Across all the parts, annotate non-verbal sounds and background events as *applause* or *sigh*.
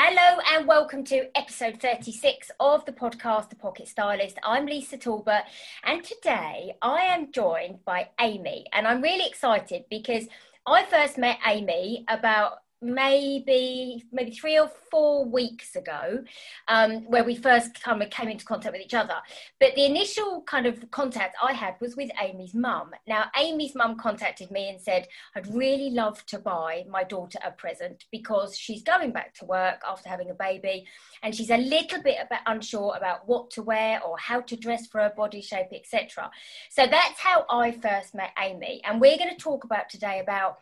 Hello and welcome to episode 36 of the podcast, The Pocket Stylist. I'm Lisa Talbot, and today I am joined by Aimee. And I'm really excited because I first met Aimee about maybe maybe three or four weeks ago um, where we first kind of came into contact with each other. But the initial kind of contact i had was with aimee's mum. Now aimee's mum contacted me and said i'd really love to buy my daughter a present because she's going back to work after having a baby and she's a little bit unsure about what to wear or how to dress for her body shape etc so that's how i first met aimee. And we're going to talk about today about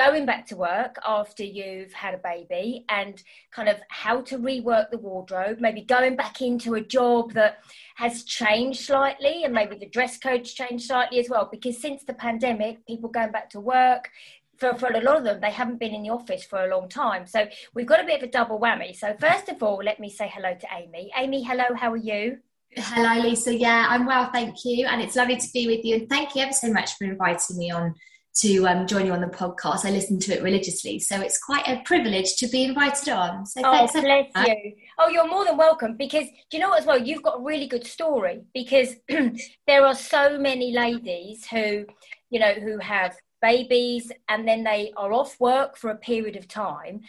going back to work after you've had a baby and kind of how to rework the wardrobe, maybe going back into a job that has changed slightly and maybe the dress code's changed slightly as well. Because since the pandemic, people going back to work, for, for a lot of them, they haven't been in the office for a long time. So we've got a bit of a double whammy. So, first of all, let me say hello to Aimee. Aimee, hello, how are you? Hello, Lisa. Yeah, I'm well, thank you. And it's lovely to be with you. And thank you ever so much for inviting me on to um, join you on the podcast. I listen to it religiously, so it's quite a privilege to be invited on. So oh, bless you. Oh, you're more than welcome. Because do you know what? As well, you've got a really good story. Because *clears throat* there are so many ladies who, you know, who have babies and then they are off work for a period of time,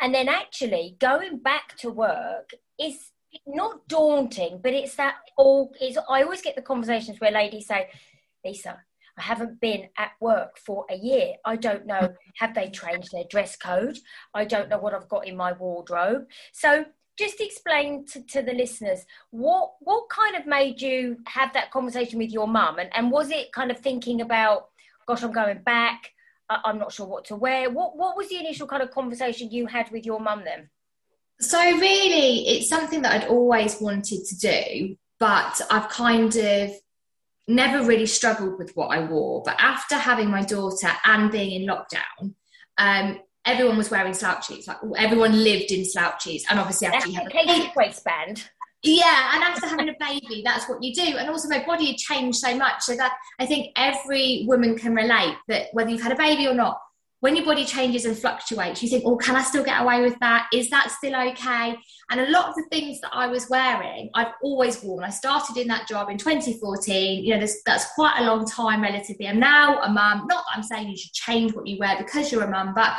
and then actually going back to work is not daunting, but it's that all. Is I always get the conversations where ladies say, Lisa I haven't been at work for a year. I don't know, mm. have they changed their dress code? I don't know what I've got in my wardrobe. So just explain to, to the listeners what what kind of made you have that conversation with your mum and, and was it kind of thinking about gosh i'm going back I, i'm not sure what to wear what what was the initial kind of conversation you had with your mum then so really it's something that i'd always wanted to do but i've kind of never really struggled with what I wore. But after having my daughter and being in lockdown, um, everyone was wearing slouchies. Like everyone lived in slouchies, and obviously after you have a waistband. Yeah, and after having a baby, that's what you do. And also, my body had changed so much, so that I think every woman can relate that whether you've had a baby or not, when your body changes and fluctuates, you think, oh, can I still get away with that? Is that still okay? And a lot of the things that I was wearing, I've always worn. I started in that job in 2014. You know, that's quite a long time relatively. I'm now a mum. Not that I'm saying you should change what you wear because you're a mum, but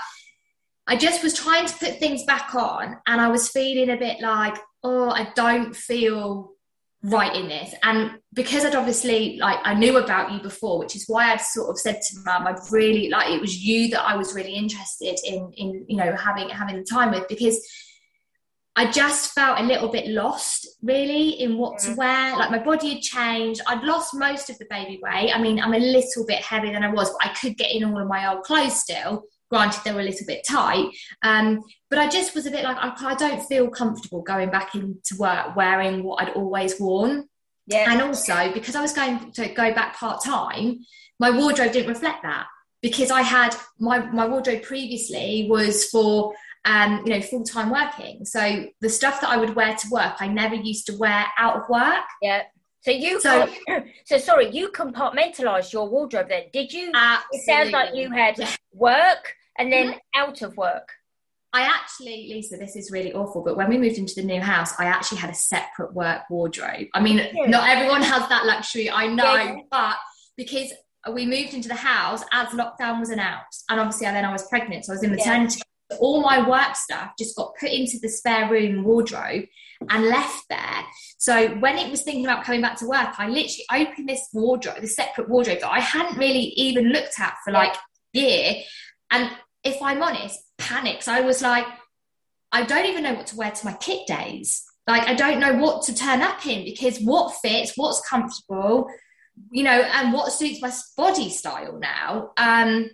I just was trying to put things back on and I was feeling a bit like, oh, I don't feel right in this. And because i'd obviously like i knew about you before which is why i'd sort of said to mum i'd really like it was you that i was really interested in in you know having having the time with because i just felt a little bit lost really in what to mm. wear like my body had changed. I'd lost most of the baby weight. I mean i'm a little bit heavier than i was but i could get in all of my old clothes still granted they were a little bit tight um, but i just was a bit like I, I, don't feel comfortable going back into work wearing what i'd always worn. Yeah. And also because i was going to go back part-time my wardrobe didn't reflect that because i had my, my wardrobe previously was for um, you know full-time working. So the stuff that i would wear to work i never used to wear out of work. Yeah. So you so, *coughs* so sorry, you compartmentalized your wardrobe then. Did you absolutely. it sounds like you had work and then mm-hmm. out of work? I actually, Lisa, this is really awful, but when we moved into the new house, I actually had a separate work wardrobe. I mean, not everyone has that luxury, I know, yeah. but because we moved into the house as lockdown was announced, and obviously then I was pregnant, so I was in maternity. Yeah. all my work stuff just got put into the spare room wardrobe and left there. So when it was thinking about coming back to work, I literally opened this wardrobe, this separate wardrobe that I hadn't really even looked at for like a year. And if I'm honest, panics. I was like, I don't even know what to wear to my kit days. Like I don't know what to turn up in because what fits, what's comfortable, you know, and what suits my body style now. Um,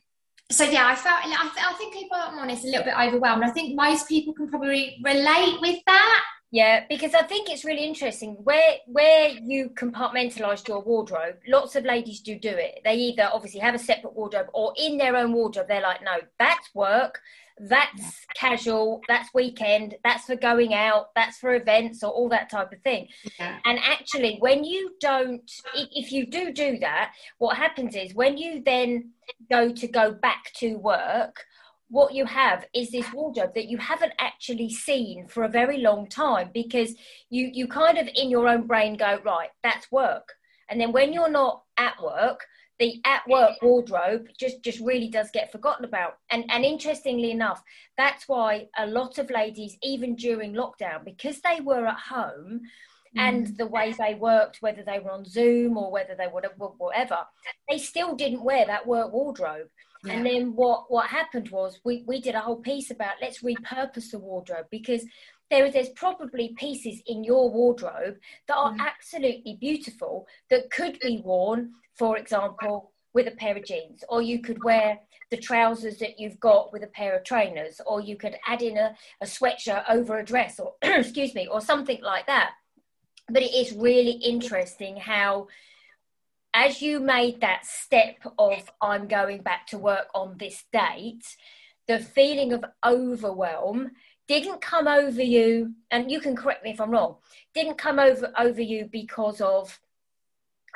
so yeah, I felt I, think if I'm honest, a little bit overwhelmed. I think most people can probably relate with that. Yeah, because I think it's really interesting where where you compartmentalised your wardrobe. Lots of ladies do do it. They either obviously have a separate wardrobe or in their own wardrobe. They're like, no, that's work, that's casual, that's weekend, that's for going out, that's for events or all that type of thing. Yeah. And actually, when you don't, if you do do that, what happens is when you then go to go back to work what you have is this wardrobe that you haven't actually seen for a very long time because you you kind of in your own brain go right that's work. And then when you're not at work the at work wardrobe just just really does get forgotten about. And and interestingly enough that's why a lot of ladies even during lockdown because they were at home and mm. the way they worked whether they were on zoom or whether they were whatever they still didn't wear that work wardrobe yeah. And then what what happened was we we did a whole piece about let's repurpose the wardrobe because there is there's probably pieces in your wardrobe that are mm. absolutely beautiful that could be worn, for example, with a pair of jeans, or you could wear the trousers that you've got with a pair of trainers, or you could add in a, a sweatshirt over a dress, or *clears throat* excuse me, or something like that. But it is really interesting how as you made that step of I'm going back to work on this date, the feeling of overwhelm didn't come over you, and you can correct me if I'm wrong, didn't come over over you because of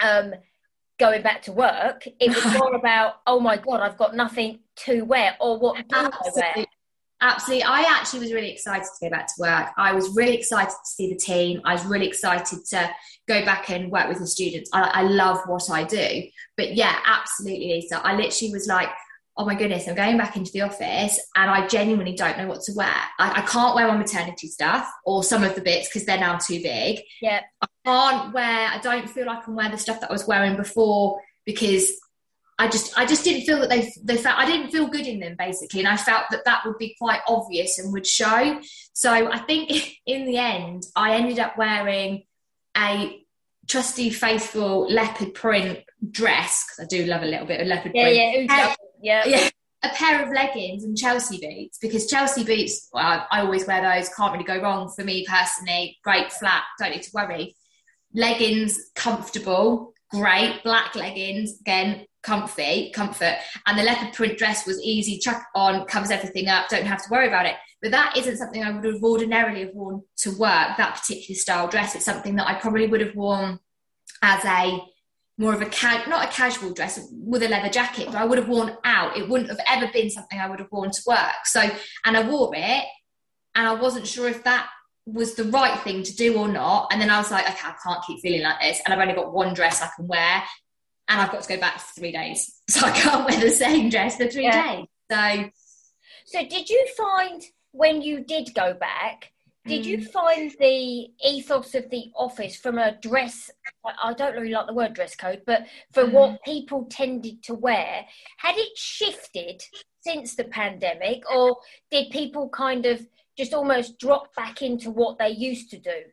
um, going back to work. It was *laughs* more about, oh my god, I've got nothing to wear, or what do Absolutely. I wear? Absolutely. I actually was really excited to go back to work. I was really excited to see the team. I was really excited to go back and work with the students. I, I love what I do. But yeah, absolutely, Lisa. I literally was like, oh my goodness, I'm going back into the office and I genuinely don't know what to wear. I, I can't wear my maternity stuff or some of the bits because they're now too big. Yeah. I can't wear, I don't feel like I can wear the stuff that I was wearing before because I just I just didn't feel that they they felt I didn't feel good in them basically, and I felt that that would be quite obvious and would show. So I think *laughs* in the end, I ended up wearing a trusty, faithful leopard print dress because I do love a little bit of leopard yeah, print. Yeah, yeah, *laughs* yeah. A pair of leggings and Chelsea boots because Chelsea boots, well, I always wear those. Can't really go wrong for me personally. Great flat, don't need to worry. Leggings, comfortable, great. Black leggings, again, comfy, comfort. And the leopard print dress was easy, chuck on, covers everything up, don't have to worry about it. But that isn't something I would have ordinarily have worn to work, that particular style dress. It's something that I probably would have worn as a more of a ca- not a casual dress with a leather jacket, but I would have worn out. It wouldn't have ever been something I would have worn to work. So, and I wore it, and I wasn't sure if that was the right thing to do or not. And then I was like, okay, I can't keep feeling like this, and I've only got one dress I can wear, and I've got to go back for three days, *laughs* so I can't wear the same dress for three yeah. days. So, so did you find when you did go back? Did you mm. find the ethos of the office from a dress? I don't really like the word dress code, but for mm. what people tended to wear, had it shifted since the pandemic, or did people kind of just almost drop back into what they used to do?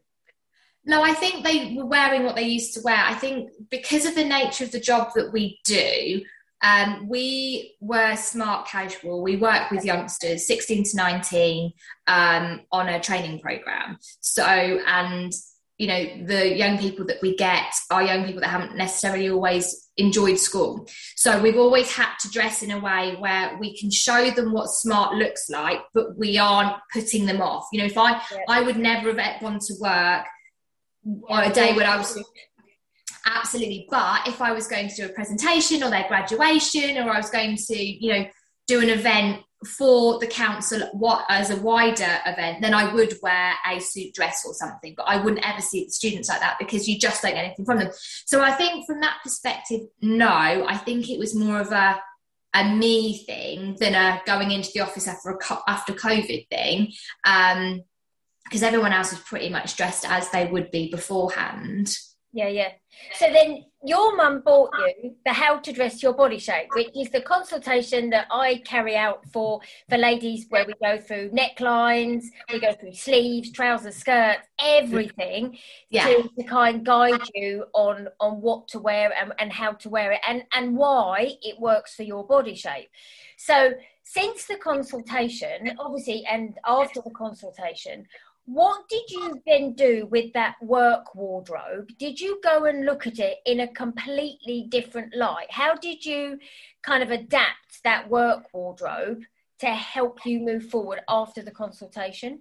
No, I think they were wearing what they used to wear. I think because of the nature of the job that we do, um, we were smart casual. We work with youngsters, 16 to 19, um, on a training program. So, and you know, the young people that we get are young people that haven't necessarily always enjoyed school. So we've always had to dress in a way where we can show them what smart looks like, but we aren't putting them off. You know, if I. I would never have gone to work on a day when I was absolutely. But if I was going to do a presentation or their graduation, or I was going to, you know, do an event for the council what as a wider event then i would wear a suit dress or something. But i wouldn't ever see the students like that because you just don't get anything from them. So i think from that perspective no. I think it was more of a a me thing than a going into the office after a, after COVID thing. Um, because everyone else was pretty much dressed as they would be beforehand. Yeah, yeah. So then your mum bought you the How to Dress Your Body Shape, which is the consultation that I carry out for for ladies where we go through necklines, we go through sleeves, trousers, skirts, everything yeah. to, to kind of guide you on on what to wear and, and how to wear it and, and why it works for your body shape. So since the consultation, obviously, and after the consultation, what did you then do with that work wardrobe? Did you go and look at it in a completely different light? How did you kind of adapt that work wardrobe to help you move forward after the consultation?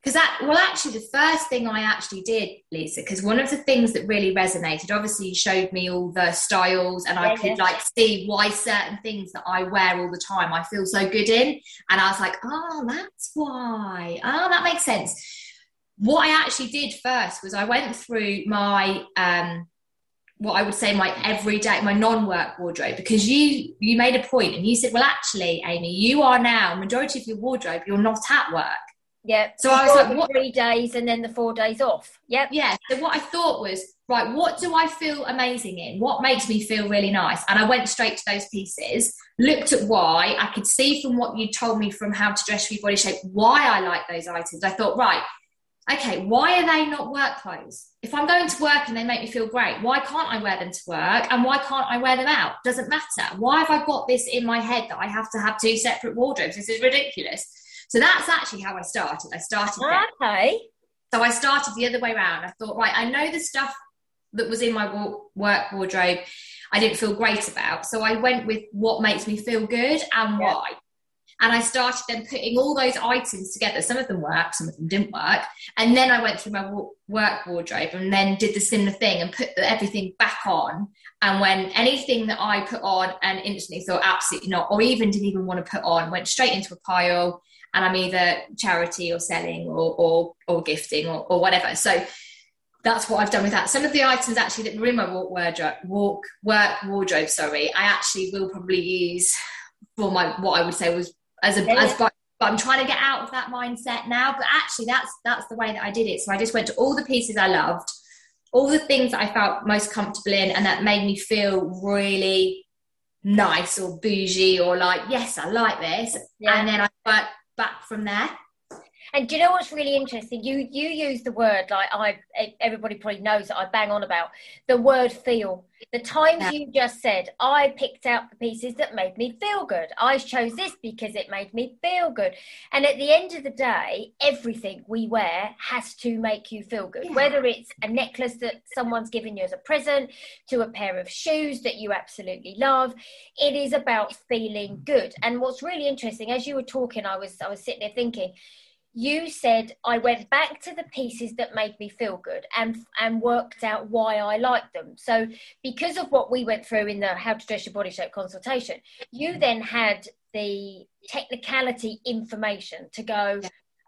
Because that, well, actually, the first thing I actually did, Lisa, because one of the things that really resonated, obviously, you showed me all the styles, and yeah, I could yeah. like see why certain things that I wear all the time I feel so good in, and I was like, oh, that's why. Oh, that makes sense what I actually did first was I went through my um, what I would say my everyday, my non-work wardrobe, because you you made a point and you said, well, actually, Aimee, you are now majority of your wardrobe, you're not at work. Yeah. So I was like, what? Three days and then the four days off. Yep. Yeah. So what I thought was, right, what do I feel amazing in? What makes me feel really nice? And I went straight to those pieces, looked at why. I could see from what you told me from how to dress for your body shape why I like those items. I thought, right, okay, why are they not work clothes? If I'm going to work and they make me feel great, why can't I wear them to work? And why can't I wear them out? Doesn't matter. Why have I got this in my head that I have to have two separate wardrobes? This is ridiculous. So that's actually how I started. I started Okay. So I started the other way around. I thought, right, I know the stuff that was in my work wardrobe I didn't feel great about. So I went with what makes me feel good and yeah. why. And I started then putting all those items together. Some of them worked, some of them didn't work. And then I went through my work wardrobe and then did the similar thing and put everything back on. And when anything that I put on and instantly thought absolutely not, or even didn't even want to put on, went straight into a pile. And I'm either charity or selling or or, or gifting or, or whatever. So that's what I've done with that. Some of the items actually that were in my walk wardrobe, walk work wardrobe, sorry, I actually will probably use for my what I would say was as a as but I'm trying to get out of that mindset now. But actually, that's that's the way that I did it. So I just went to all the pieces I loved, all the things that I felt most comfortable in, and that made me feel really nice or bougie or like, yes, I like this. Yeah. And then I went back from there. And do you know what's really interesting? You you use the word like I everybody probably knows that I bang on about the word feel. The times yeah. you just said I picked out the pieces that made me feel good. I chose this because it made me feel good. And at the end of the day, everything we wear has to make you feel good. Yeah. Whether it's a necklace that someone's given you as a present, to a pair of shoes that you absolutely love, it is about feeling good. And what's really interesting, as you were talking, I was I was sitting there thinking you said I went back to the pieces that made me feel good and and worked out why I liked them. So because of what we went through in the how to dress your body shape consultation, you mm. then had the technicality information to go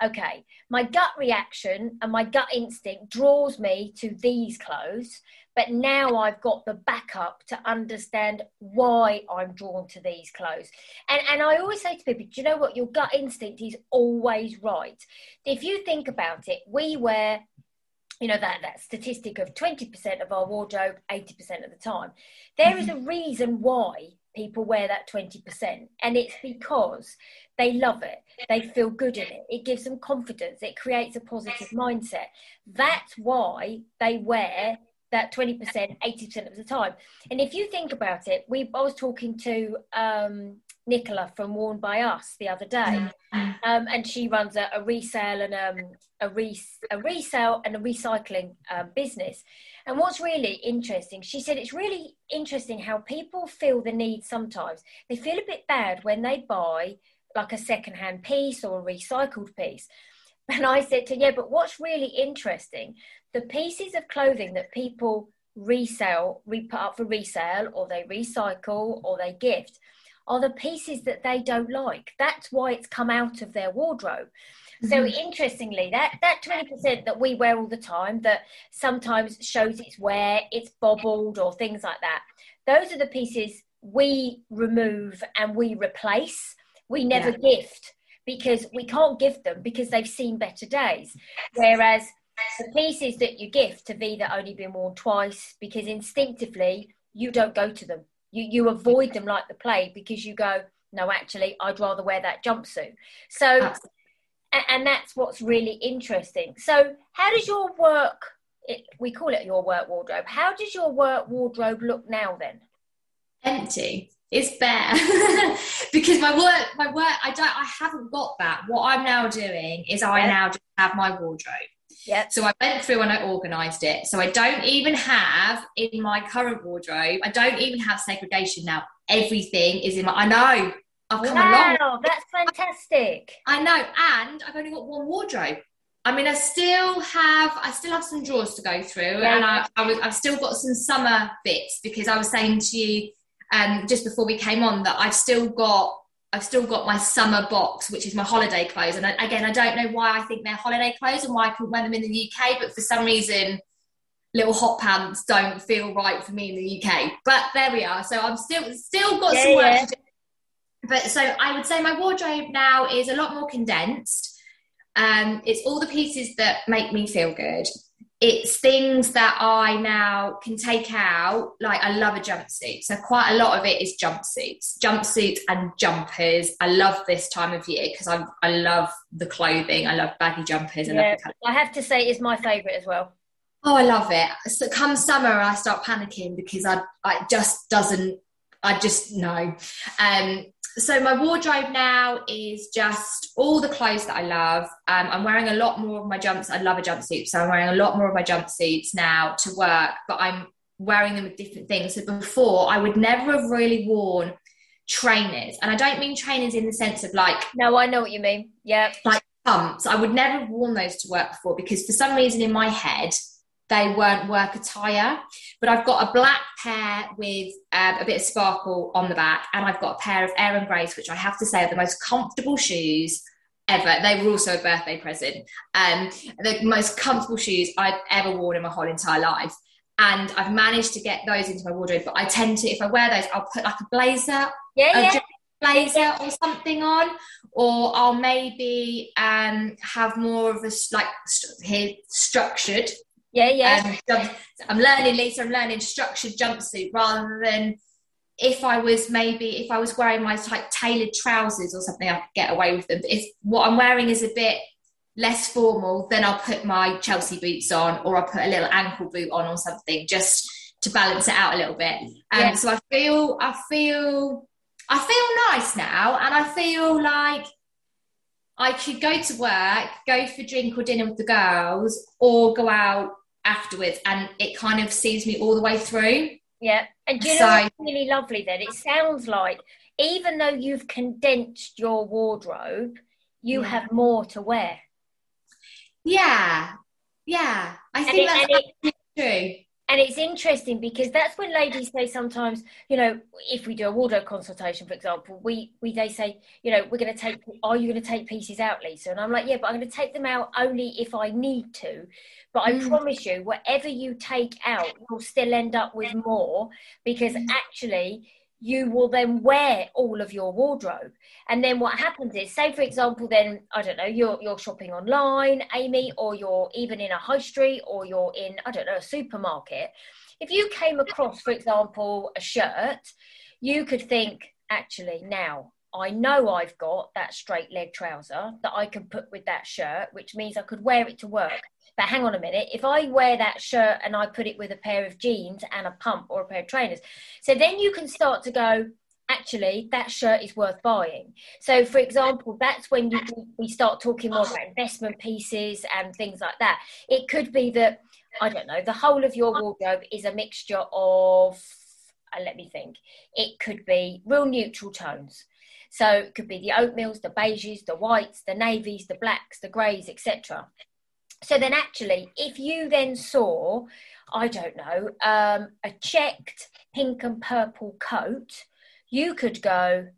okay, my gut reaction and my gut instinct draws me to these clothes, but now I've got the backup to understand why I'm drawn to these clothes. And, and I always say to people, do you know what? Your gut instinct is always right. If you think about it, we wear you know that that statistic of 20% of our wardrobe 80% of the time There is a mm-hmm. reason why people wear that 20% and it's because they love it they feel good in it it gives them confidence it creates a positive mindset that's why they wear that 20% 80% of the time and if you think about it we i was talking to um, nicola from worn by us the other day mm-hmm. um, and she runs a, a resale and um, a, res- a resale and a recycling um, business and what's really interesting, she said it's really interesting how people feel the need sometimes. They feel a bit bad when they buy like a second-hand piece or a recycled piece. And I said to yeah, but what's really interesting, the pieces of clothing that people resell, re put up for resale, or they recycle, or they gift, are the pieces that they don't like. That's why it's come out of their wardrobe. So mm-hmm. interestingly, that that twenty percent that we wear all the time, that sometimes shows its wear, it's bobbled or things like that. Those are the pieces we remove and we replace. We never yeah. gift because we can't give them because they've seen better days. Whereas the pieces that you gift have either only been worn twice because instinctively you don't go to them. You you avoid them like the plague because you go, no, actually, I'd rather wear that jumpsuit. So, and, and that's what's really interesting. So, how does your work? It, we call it your work wardrobe. How does your work wardrobe look now then? Empty. It's bare *laughs* because my work, my work, I don't, I haven't got that. What I'm now doing is I now just have my wardrobe. Yeah. So I went through and I organised it. So I don't even have in my current wardrobe. I don't even have segregation now. Everything is in my. I know. I've come wow, along. that's fantastic. I know, and I've only got one wardrobe. I mean, I still have, I still have some drawers to go through, yeah. and I, I have still got some summer bits because I was saying to you um, just before we came on that I've still got I've still got my summer box, which is my holiday clothes. And I, again, I don't know why I think they're holiday clothes and why I can wear them in the UK, but for some reason, little hot pants don't feel right for me in the UK. But there we are. So I'm still still got yeah, some work yeah. to do. But so I would say my wardrobe now is a lot more condensed. Um, it's all the pieces that make me feel good it's things that I now can take out. Like I love a jumpsuit, so quite a lot of it is jumpsuits, jumpsuits and jumpers. I love this time of year because I I love the clothing. I love baggy jumpers. I yeah, I have to say, it's my favourite as well. Oh, I love it. So come summer, I start panicking because I, I just doesn't. I just know. Um, so my wardrobe now is just all the clothes that I love. Um, I'm wearing a lot more of my jumps. I love a jumpsuit, so I'm wearing a lot more of my jumpsuits now to work. But I'm wearing them with different things. So before, I would never have really worn trainers, and I don't mean trainers in the sense of like. No, I know what you mean. Yeah, like pumps. I would never have worn those to work before because for some reason in my head they weren't work attire. But I've got a black pair with um, a bit of sparkle on the back, and I've got a pair of Aaron Grace, which I have to say are the most comfortable shoes ever. They were also a birthday present. Um, the most comfortable shoes I've ever worn in my whole entire life. And I've managed to get those into my wardrobe. But I tend to, if I wear those, I'll put like a blazer, yeah, yeah. blazer or something on, or I'll maybe um, have more of a like here structured yeah, yeah. Um, I'm learning, Lisa. I'm learning structured jumpsuit rather than if I was maybe if I was wearing my like tailored trousers or something, I could get away with them. But if what I'm wearing is a bit less formal, then I'll put my Chelsea boots on, or I'll put a little ankle boot on or something just to balance it out a little bit. And yeah. so I feel, I feel, I feel nice now, and I feel like I could go to work, go for drink or dinner with the girls, or go out afterwards and it kind of sees me all the way through. Yeah. And do you so, know what's really lovely then? It sounds like even though you've condensed your wardrobe, you yeah. have more to wear. Yeah. Yeah. I think it, that's it, true. And it's interesting because that's when ladies say sometimes, you know, if we do a wardrobe consultation, for example, we, we they say, you know, we're going to take, are you going to take pieces out, Lisa? And I'm like, yeah, but I'm going to take them out only if I need to. But I mm. promise you, whatever you take out, you'll still end up with more because mm. actually you will then wear all of your wardrobe. And then what happens is, say for example, then I don't know, you're you're shopping online, Aimee, or you're even in a high street, or you're in I don't know a supermarket. If you came across, for example, a shirt, you could think, actually, now I know I've got that straight leg trouser that I can put with that shirt, which means I could wear it to work. But hang on a minute, if I wear that shirt and I put it with a pair of jeans and a pump or a pair of trainers, so then you can start to go, actually, that shirt is worth buying. So, for example, that's when you, we start talking more about investment pieces and things like that. It could be that, I don't know, the whole of your wardrobe is a mixture of, uh, let me think, it could be real neutral tones. So it could be the oatmeals, the beiges, the whites, the navies, the blacks, the greys, etc. So then, actually, if you then saw, I don't know, um, a checked pink and purple coat, you could go,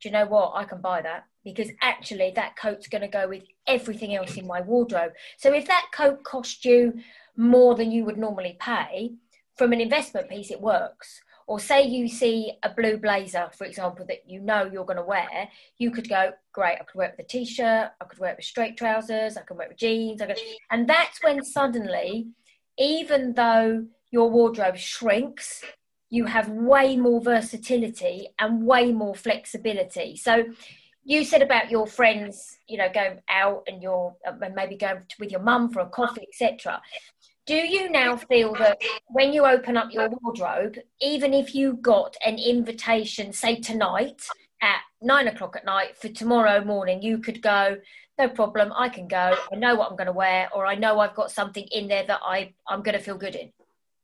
do you know what? I can buy that because actually that coat's going to go with everything else in my wardrobe. So if that coat cost you more than you would normally pay, from an investment piece, it works. Or say you see a blue blazer, for example, that you know you're going to wear, you could go, great, I could wear it with a t-shirt, I could wear it with straight trousers, I could wear it with jeans, and that's when suddenly, even though your wardrobe shrinks, you have way more versatility and way more flexibility. So you said about your friends, you know, going out and you're uh, maybe going with your mum for a coffee, etc. Do you now feel that when you open up your wardrobe, even if you got an invitation, say tonight at nine o'clock at night for tomorrow morning, you could go, no problem, I can go. I know what I'm going to wear, or I know I've got something in there that I, I'm going to feel good in.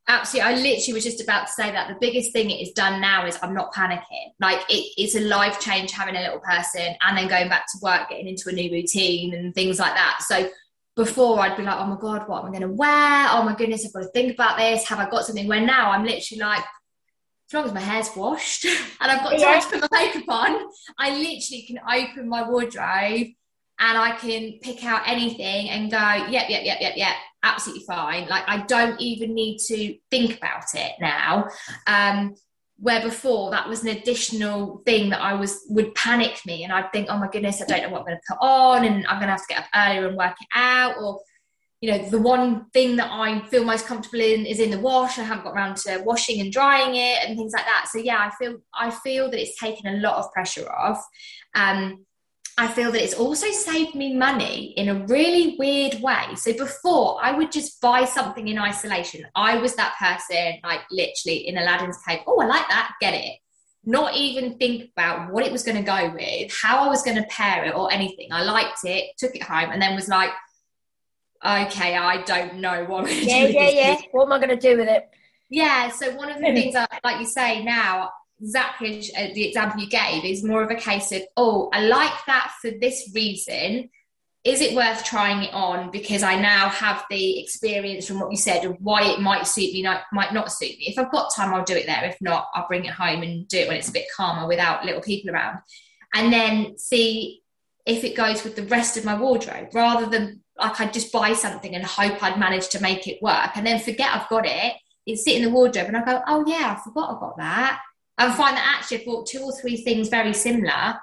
Absolutely. I literally was just about to say that the biggest thing it is done now is I'm not panicking. Like it, it's a life change having a little person and then going back to work, getting into a new routine and things like that. So before I'd be like, oh my God, what am I going to wear? Oh my goodness, I've got to think about this. Have I got something? Where now I'm literally like, as long as my hair's washed *laughs* and I've got time yeah. to put my makeup on, I literally can open my wardrobe and I can pick out anything and go, yep, yep, yep, yep, yep, absolutely fine. Like I don't even need to think about it now. Um, where before that was an additional thing that I was would panic me. And I'd think, oh my goodness, I don't know what I'm going to put on and I'm going to have to get up earlier and work it out. Or you know the one thing that I feel most comfortable in is in the wash. I haven't got around to washing and drying it and things like that. So yeah I feel I feel that it's taken a lot of pressure off. Um, I feel that it's also saved me money in a really weird way. So before I would just buy something in isolation. I was that person, like literally in Aladdin's cave. Oh, I like that, get it. Not even think about what it was going to go with, how I was going to pair it, or anything. I liked it, took it home, and then was like, okay, I don't know what I'm going to yeah, do. Yeah, yeah, yeah. What am I going to do with it? Yeah. So one of the *laughs* things, I, like you say now, exactly uh, the example you gave is more of a case of, oh, I like that for this reason. Is it worth trying it on? Because I now have the experience from what you said of why it might suit me, might not suit me. If I've got time, I'll do it there. If not, I'll bring it home and do it when it's a bit calmer without little people around. And then see if it goes with the rest of my wardrobe rather than like I'd just buy something and hope I'd manage to make it work and then forget I've got it. It's sitting in the wardrobe and I go, oh yeah, I forgot I got that and find that actually I've bought two or three things very similar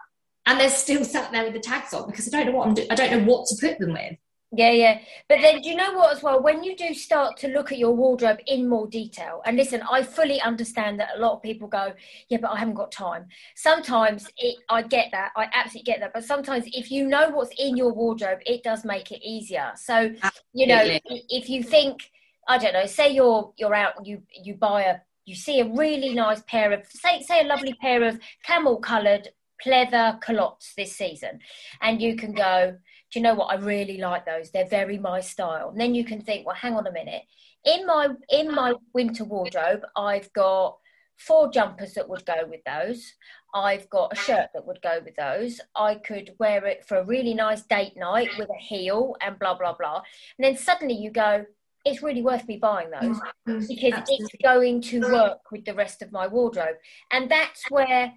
and they're still *laughs* sat there with the tags on because I don't know what I'm do- I don't know what to put them with. Yeah, yeah. But then do you know what as well? When you do start to look at your wardrobe in more detail, and listen, I fully understand that a lot of people go, Yeah, but I haven't got time. Sometimes it I get that, I absolutely get that. But sometimes if you know what's in your wardrobe, it does make it easier. So, absolutely. you know, if you think I don't know, say you're you're out and you you buy a you see a really nice pair of say say a lovely pair of camel coloured pleather culottes this season. And you can go do you know what? I really like those. They're very my style. And then you can think well hang on a minute. In my in my winter wardrobe i've got four jumpers that would go with those. I've got a shirt that would go with those. I could wear it for a really nice date night with a heel and blah blah blah. And then suddenly you go it's really worth me buying those mm, because Absolutely. it's going to work with the rest of my wardrobe. And that's where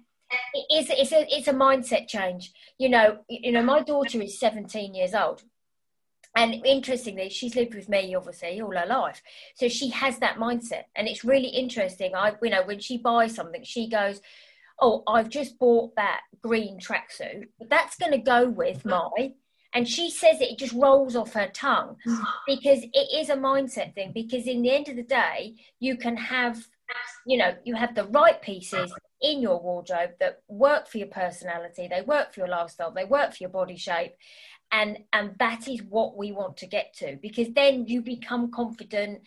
it's, it's a it's a mindset change. You know you know my daughter is 17 years old. And interestingly she's lived with me obviously all her life. So she has that mindset. And it's really interesting. I you know when she buys something she goes oh i've just bought that green tracksuit. That's going to go with my and she says it, it just rolls off her tongue *sighs* because it is a mindset thing because in the end of the day you can have you know you have the right pieces in your wardrobe that work for your personality they work for your lifestyle they work for your body shape and and that is what we want to get to because then you become confident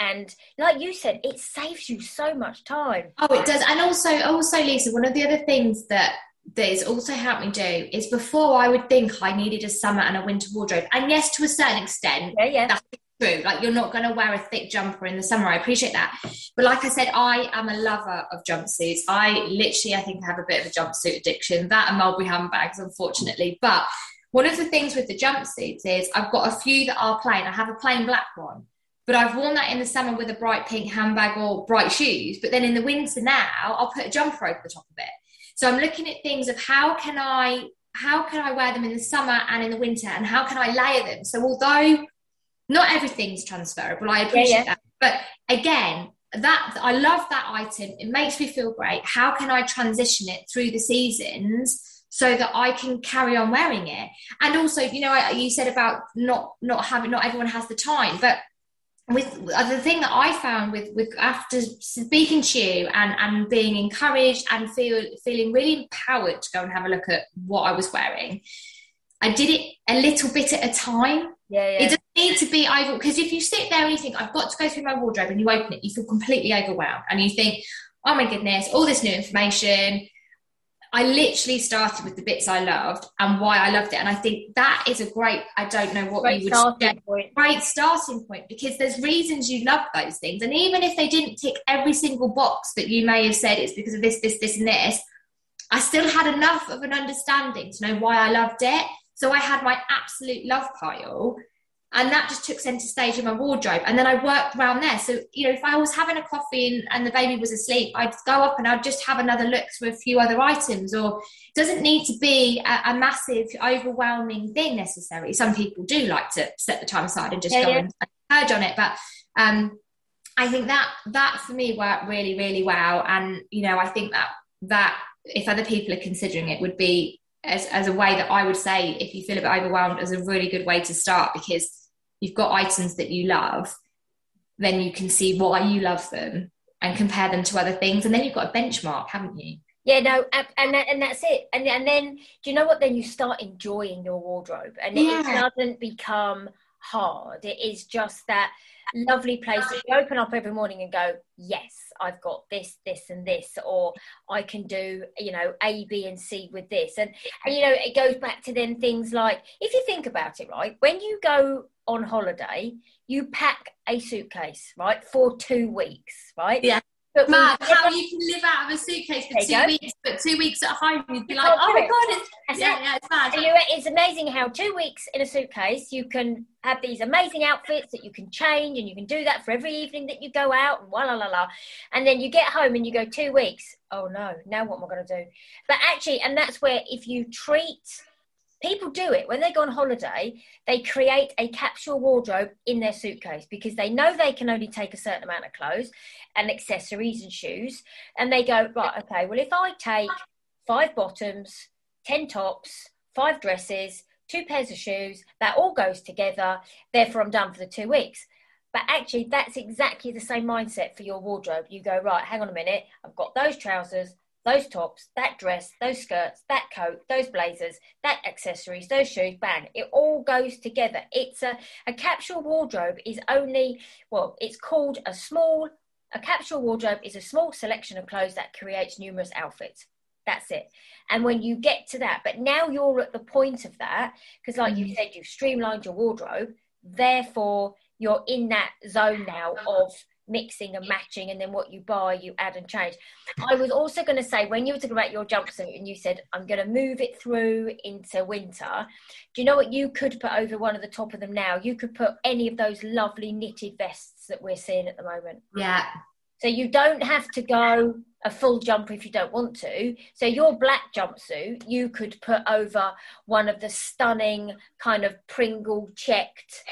and like you said it saves you so much time. Oh it does. And also also lisa one of the other things that that has also helped me do is before I would think I needed a summer and a winter wardrobe. And yes, to a certain extent, yeah, yeah. that's true. Like you're not going to wear a thick jumper in the summer. I appreciate that. But like I said, I am a lover of jumpsuits. I literally, I think I have a bit of a jumpsuit addiction. That and Mulberry handbags, unfortunately. But one of the things with the jumpsuits is I've got a few that are plain. I have a plain black one. But I've worn that in the summer with a bright pink handbag or bright shoes. But then in the winter now, I'll put a jumper over the top of it. So I'm looking at things of how can I how can I wear them in the summer and in the winter and how can I layer them? So although not everything's transferable, I appreciate yeah, yeah. that. But again, that I love that item. It makes me feel great. How can I transition it through the seasons? so that I can carry on wearing it. And also, you know, I, you said about not not having not everyone has the time, but with uh, the thing that I found with with after speaking to you and and being encouraged and feel feeling really empowered to go and have a look at what I was wearing, I did it a little bit at a time. Yeah, yeah. It doesn't need to be over because if you sit there and you think I've got to go through my wardrobe and you open it, you feel completely overwhelmed and you think, oh my goodness, all this new information I literally started with the bits I loved and why I loved it. And I think that is a great, I don't know what great you would starting point. great starting point because there's reasons you love those things. And even if they didn't tick every single box that you may have said it's because of this, this, this, and this, I still had enough of an understanding to know why I loved it. So I had my absolute love pile and that just took center stage in my wardrobe. And then i worked around there. So you know if i was having a coffee and, and, the baby was asleep i'd go up and i'd just have another look through a few other items. Or it doesn't need to be a, a massive overwhelming thing necessarily. Some people do like to set the time aside and just yeah, go yeah. and purge on it. But um, i think that that for me worked really really well. And you know i think that that if other people are considering it would be as, as a way that I would say, if you feel a bit overwhelmed, as a really good way to start. Because you've got items that you love, then you can see why you love them and compare them to other things. And then you've got a benchmark, haven't you? Yeah, no, and and that's it. And and then do you know what? Then you start enjoying your wardrobe, and yeah. it doesn't become hard. It is just that lovely place you open up every morning and go, yes, I've got this, this, and this, or I can do, you know, A, B, and C with this. And, and, you know, it goes back to then things like, if you think about it, right, when you go on holiday, you pack a suitcase, right, for two weeks, right? Yeah. But Mad, how you can live out of a suitcase for two weeks, but two weeks at home, you'd be like, oh my god, it's, yeah, yeah, it's mad. it's amazing how two weeks in a suitcase, you can have these amazing outfits that you can change, and you can do that for every evening that you go out, and la la la la. And then you get home and you go two weeks. Oh no, now what am I going to do? But actually, and that's where if you treat people do it. When they go on holiday they create a capsule wardrobe in their suitcase because they know they can only take a certain amount of clothes and accessories and shoes. And they go right okay well if i take five bottoms 10 tops five dresses two pairs of shoes that all goes together therefore i'm done for the two weeks. But actually that's exactly the same mindset for your wardrobe. You go right hang on a minute. I've got those trousers those tops, that dress, those skirts, that coat, those blazers, that accessories, those shoes, bang, it all goes together. It's a, a capsule wardrobe is only, well, it's called a small, a capsule wardrobe is a small selection of clothes that creates numerous outfits. That's it. And when you get to that, but now you're at the point of that, because like you mm. said, you've streamlined your wardrobe, therefore you're in that zone now uh-huh. of mixing and matching and then what you buy you add and change. I was also going to say when you were talking about your jumpsuit and you said i'm going to move it through into winter do you know what? You could put over one of the top of them now. You could put any of those lovely knitted vests that we're seeing at the moment. Yeah. So you don't have to go a full jumper if you don't want to. So your black jumpsuit, you could put over one of the stunning kind of Pringle checked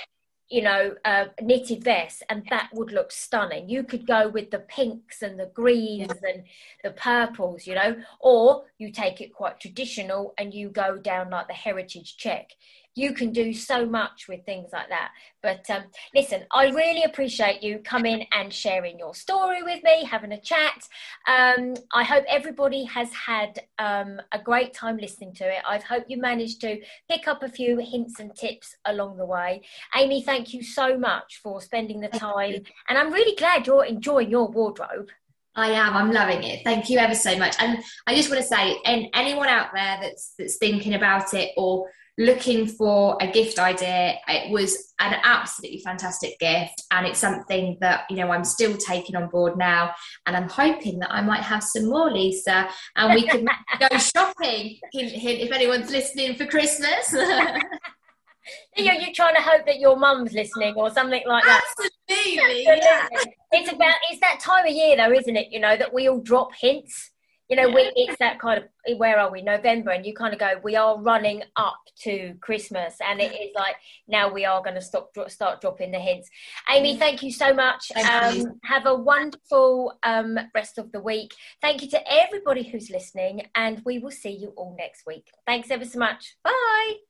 you know, uh, knitted vest, and that would look stunning. You could go with the pinks and the greens yeah. and the purples, you know, or you take it quite traditional and you go down like the heritage check you can do so much with things like that. But um, listen, I really appreciate you coming and sharing your story with me, having a chat. Um, I hope everybody has had um, a great time listening to it. I hope you managed to pick up a few hints and tips along the way. Aimee, thank you so much for spending the time. And I'm really glad you're enjoying your wardrobe. I am. I'm loving it. Thank you ever so much. And I just want to say, and anyone out there that's that's thinking about it or looking for a gift idea. It was an absolutely fantastic gift, and it's something that you know I'm still taking on board now. And I'm hoping that I might have some more, Lisa, and we can *laughs* go shopping. Hint, hint, if anyone's listening for Christmas. *laughs* you're, you're trying to hope that your mum's listening or something like that. Absolutely. Yeah. It's about it's that time of year though, isn't it? You know that we all drop hints you know, we, it's that kind of where are we? November, and you kind of go, we are running up to Christmas, and it is like now we are going to stop start dropping the hints. Aimee, thank you so much. Um, have a wonderful um, rest of the week. Thank you to everybody who's listening, and we will see you all next week. Thanks ever so much. Bye.